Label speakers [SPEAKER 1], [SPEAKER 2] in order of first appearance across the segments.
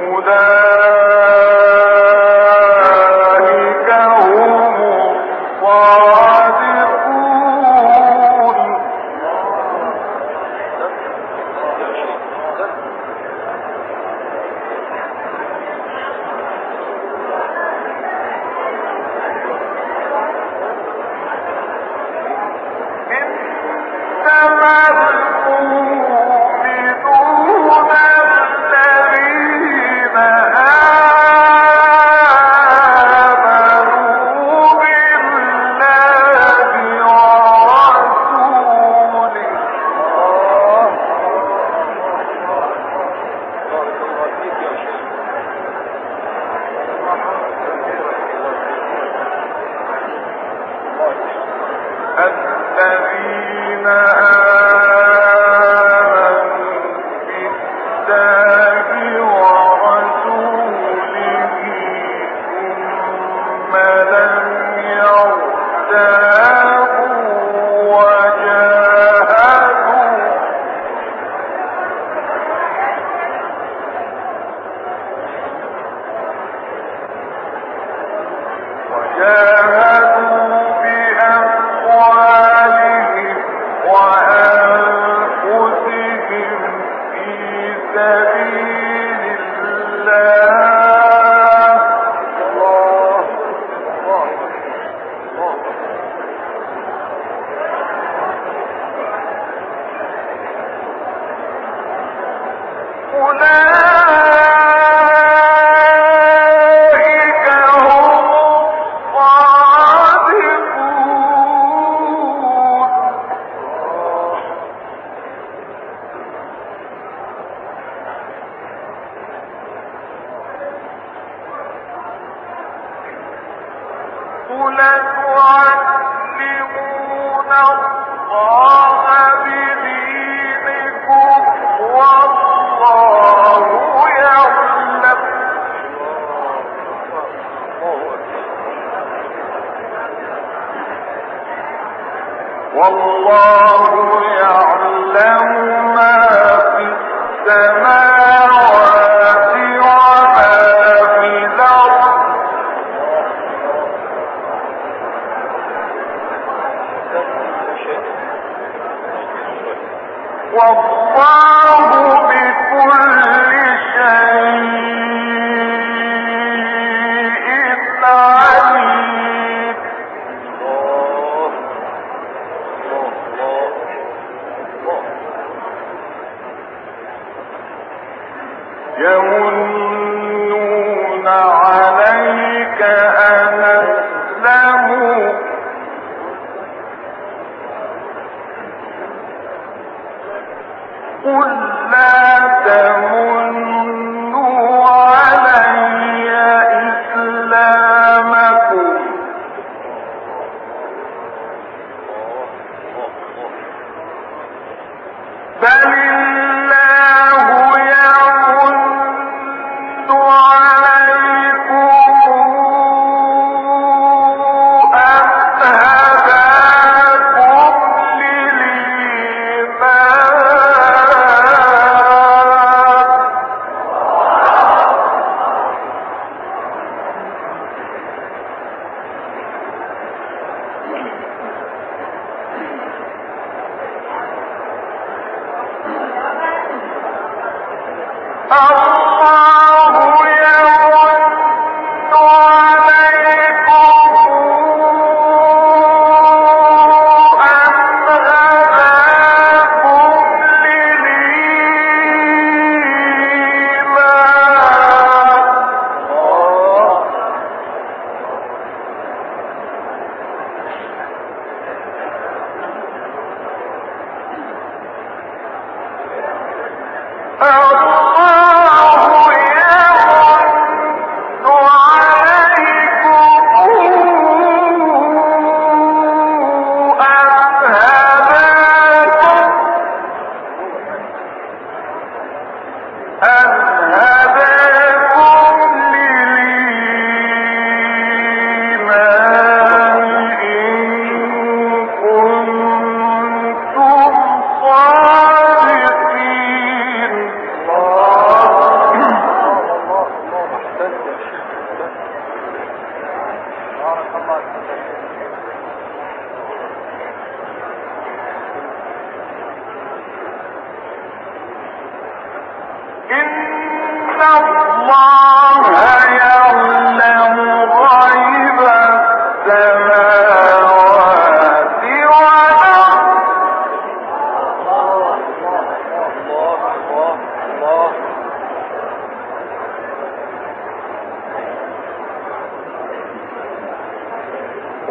[SPEAKER 1] أولئك الذين آمنوا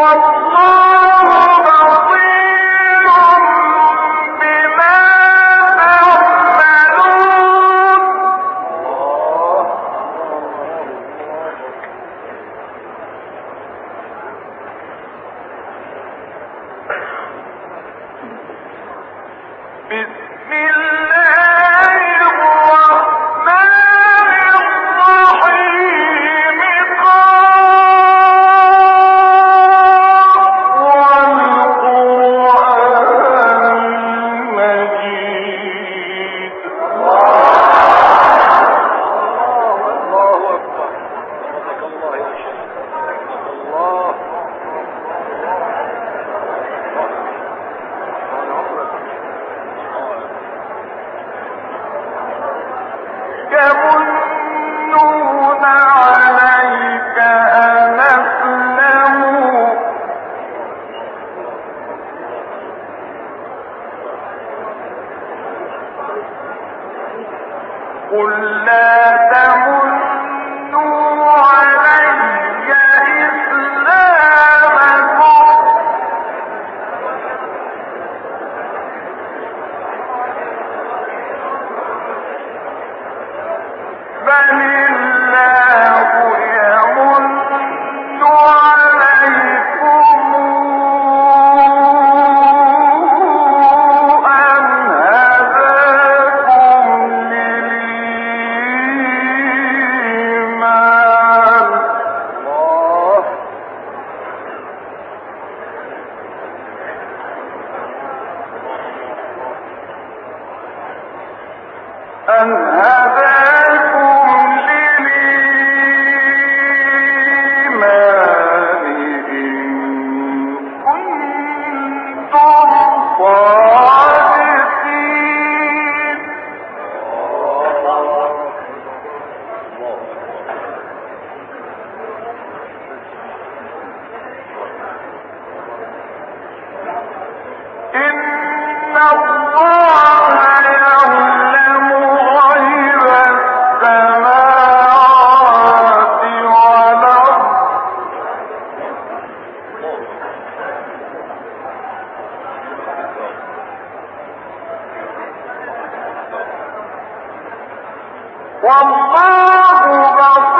[SPEAKER 1] والله والله بصير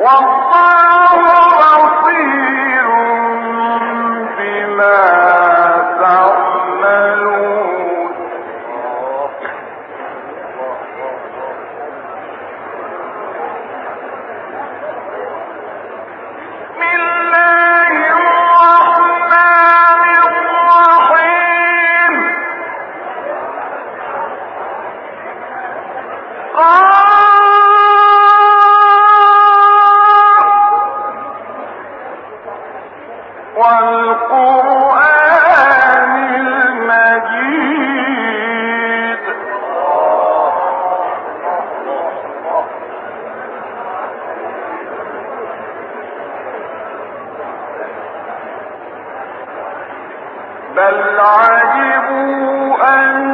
[SPEAKER 1] والله أن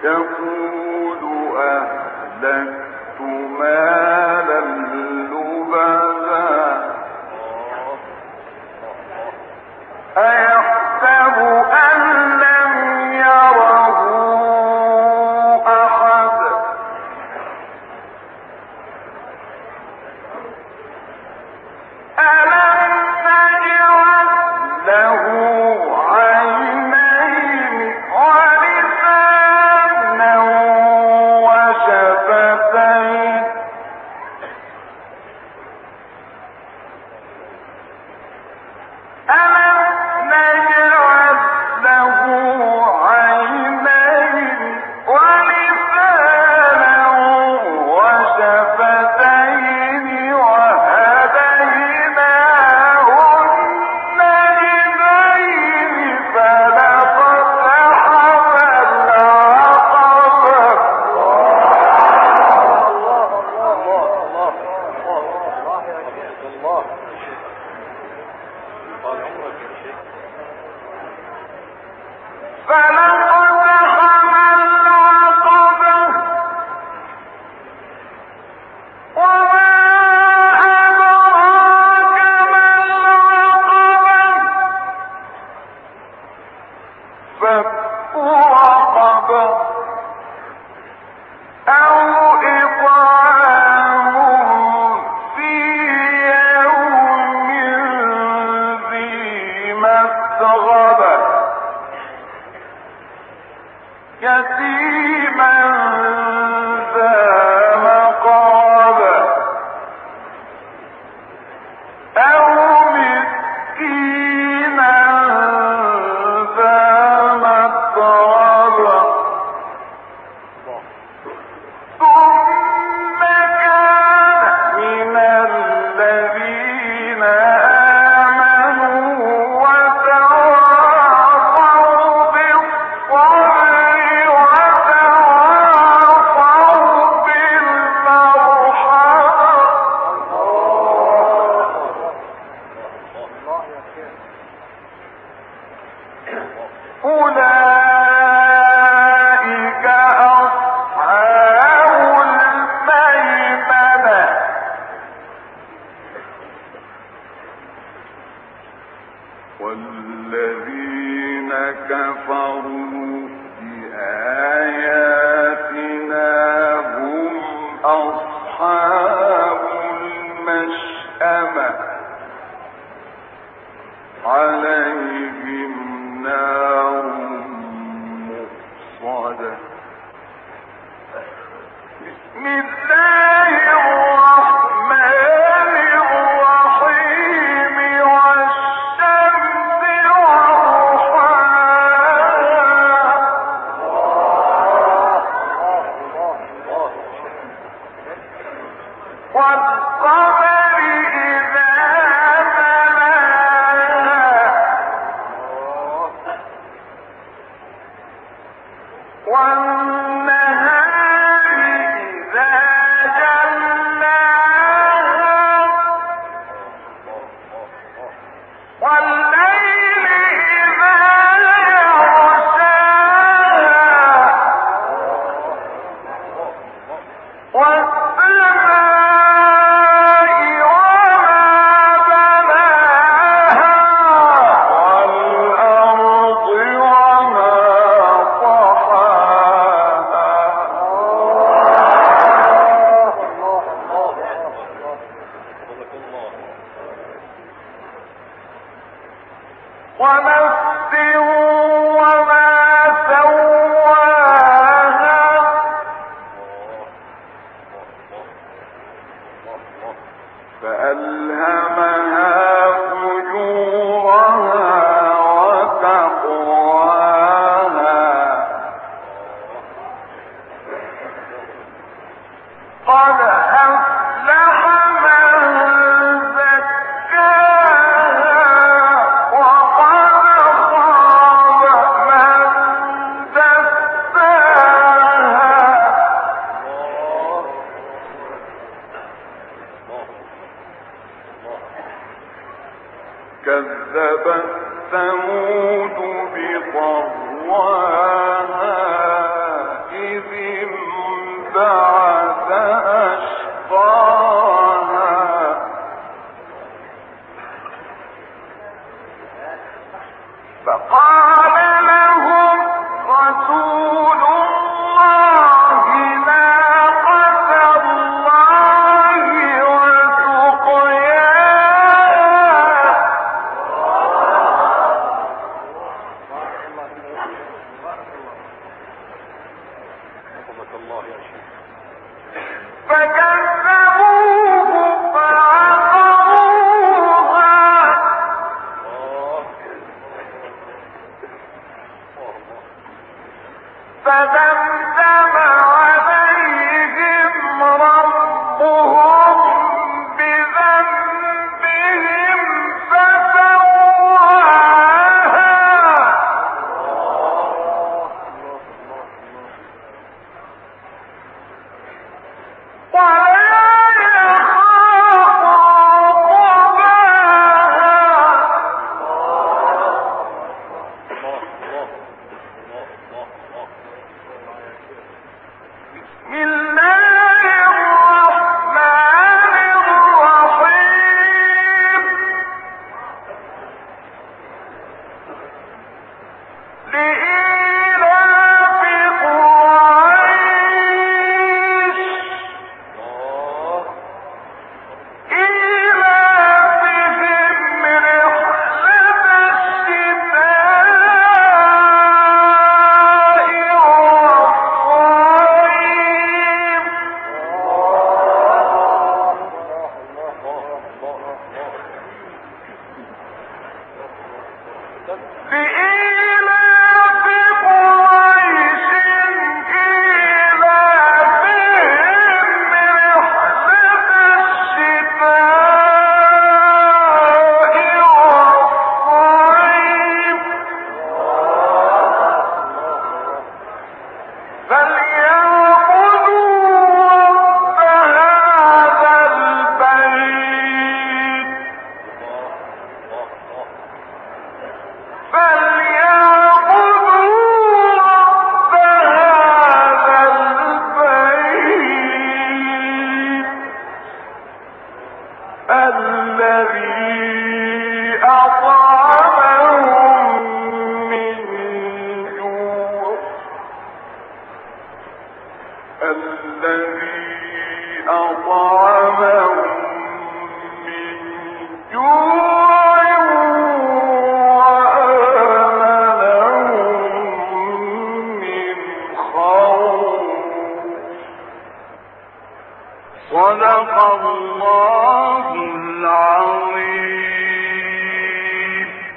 [SPEAKER 1] Campo كفروا Father.